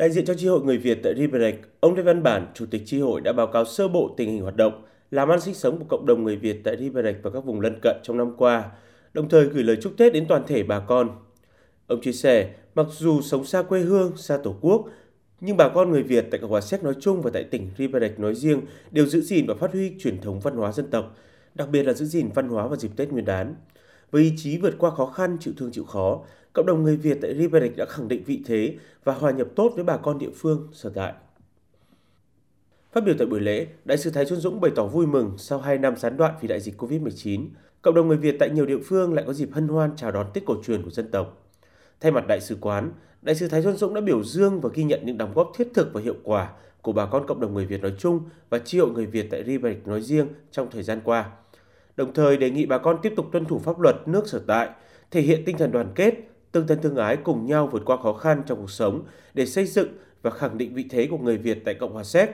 Đại diện cho chi hội người Việt tại Riberec, ông Lê Văn Bản, Chủ tịch chi hội đã báo cáo sơ bộ tình hình hoạt động, làm ăn sinh sống của cộng đồng người Việt tại Riberec và các vùng lân cận trong năm qua, đồng thời gửi lời chúc Tết đến toàn thể bà con. Ông chia sẻ, mặc dù sống xa quê hương, xa tổ quốc, nhưng bà con người Việt tại Cộng hòa Séc nói chung và tại tỉnh Riberec nói riêng đều giữ gìn và phát huy truyền thống văn hóa dân tộc, đặc biệt là giữ gìn văn hóa vào dịp Tết Nguyên đán. Với ý chí vượt qua khó khăn, chịu thương chịu khó, cộng đồng người Việt tại Riberec đã khẳng định vị thế và hòa nhập tốt với bà con địa phương sở tại. Phát biểu tại buổi lễ, Đại sứ Thái Xuân Dũng bày tỏ vui mừng sau 2 năm gián đoạn vì đại dịch Covid-19, cộng đồng người Việt tại nhiều địa phương lại có dịp hân hoan chào đón Tết cổ truyền của dân tộc. Thay mặt Đại sứ quán, Đại sứ Thái Xuân Dũng đã biểu dương và ghi nhận những đóng góp thiết thực và hiệu quả của bà con cộng đồng người Việt nói chung và tri hội người Việt tại Riberec nói riêng trong thời gian qua. Đồng thời đề nghị bà con tiếp tục tuân thủ pháp luật nước sở tại, thể hiện tinh thần đoàn kết, tương thân tương ái cùng nhau vượt qua khó khăn trong cuộc sống để xây dựng và khẳng định vị thế của người Việt tại Cộng hòa Séc.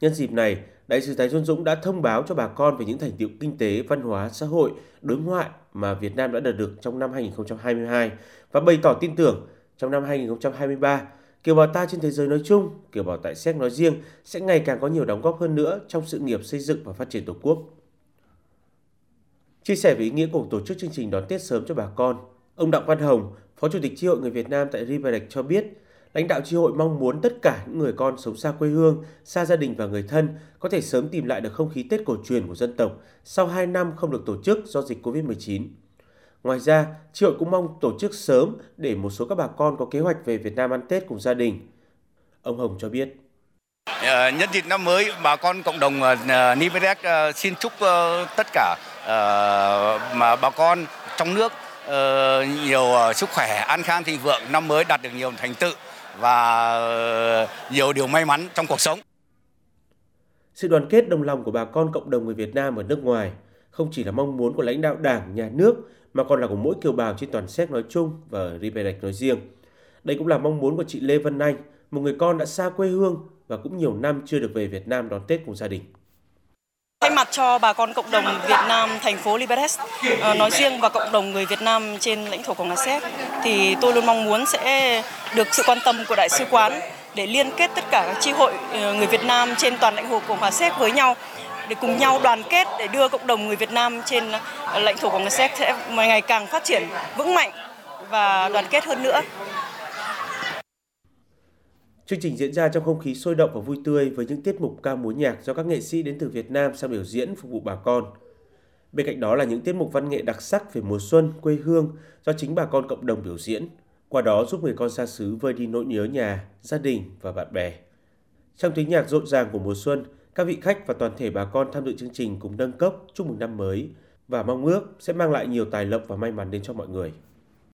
Nhân dịp này, Đại sứ Thái Xuân Dũng đã thông báo cho bà con về những thành tiệu kinh tế, văn hóa, xã hội, đối ngoại mà Việt Nam đã đạt được trong năm 2022 và bày tỏ tin tưởng trong năm 2023, kiều bào ta trên thế giới nói chung, kiều bào tại Séc nói riêng sẽ ngày càng có nhiều đóng góp hơn nữa trong sự nghiệp xây dựng và phát triển Tổ quốc. Chia sẻ về ý nghĩa của tổ chức chương trình đón Tết sớm cho bà con, ông Đặng Văn Hồng, Phó Chủ tịch Chi hội người Việt Nam tại Riverec cho biết, lãnh đạo chi hội mong muốn tất cả những người con sống xa quê hương, xa gia đình và người thân có thể sớm tìm lại được không khí Tết cổ truyền của dân tộc sau 2 năm không được tổ chức do dịch Covid-19. Ngoài ra, chi hội cũng mong tổ chức sớm để một số các bà con có kế hoạch về Việt Nam ăn Tết cùng gia đình. Ông Hồng cho biết. Ờ, nhân dịp năm mới, bà con cộng đồng Nivedec ờ, ờ, xin chúc tất cả mà bà con trong nước Ờ, nhiều ờ, sức khỏe, an khang thịnh vượng, năm mới đạt được nhiều thành tựu và ờ, nhiều điều may mắn trong cuộc sống. Sự đoàn kết đồng lòng của bà con cộng đồng người Việt Nam ở nước ngoài không chỉ là mong muốn của lãnh đạo Đảng, Nhà nước mà còn là của mỗi kiều bào trên toàn Séc nói chung và ở Riberec nói riêng. Đây cũng là mong muốn của chị Lê Vân Anh, một người con đã xa quê hương và cũng nhiều năm chưa được về Việt Nam đón Tết cùng gia đình. Thay mặt cho bà con cộng đồng Việt Nam, thành phố Liberec ờ, nói riêng và cộng đồng người Việt Nam trên lãnh thổ của Nga Séc, thì tôi luôn mong muốn sẽ được sự quan tâm của đại sứ quán để liên kết tất cả các chi hội ờ, người Việt Nam trên toàn lãnh thổ của Nga Séc với nhau, để cùng nhau đoàn kết để đưa cộng đồng người Việt Nam trên ờ, lãnh thổ của Nga Séc sẽ ngày càng phát triển vững mạnh và đoàn kết hơn nữa. Chương trình diễn ra trong không khí sôi động và vui tươi với những tiết mục ca múa nhạc do các nghệ sĩ đến từ Việt Nam sang biểu diễn phục vụ bà con. Bên cạnh đó là những tiết mục văn nghệ đặc sắc về mùa xuân, quê hương do chính bà con cộng đồng biểu diễn, qua đó giúp người con xa xứ vơi đi nỗi nhớ nhà, gia đình và bạn bè. Trong tiếng nhạc rộn ràng của mùa xuân, các vị khách và toàn thể bà con tham dự chương trình cùng nâng cốc chúc mừng năm mới và mong ước sẽ mang lại nhiều tài lộc và may mắn đến cho mọi người.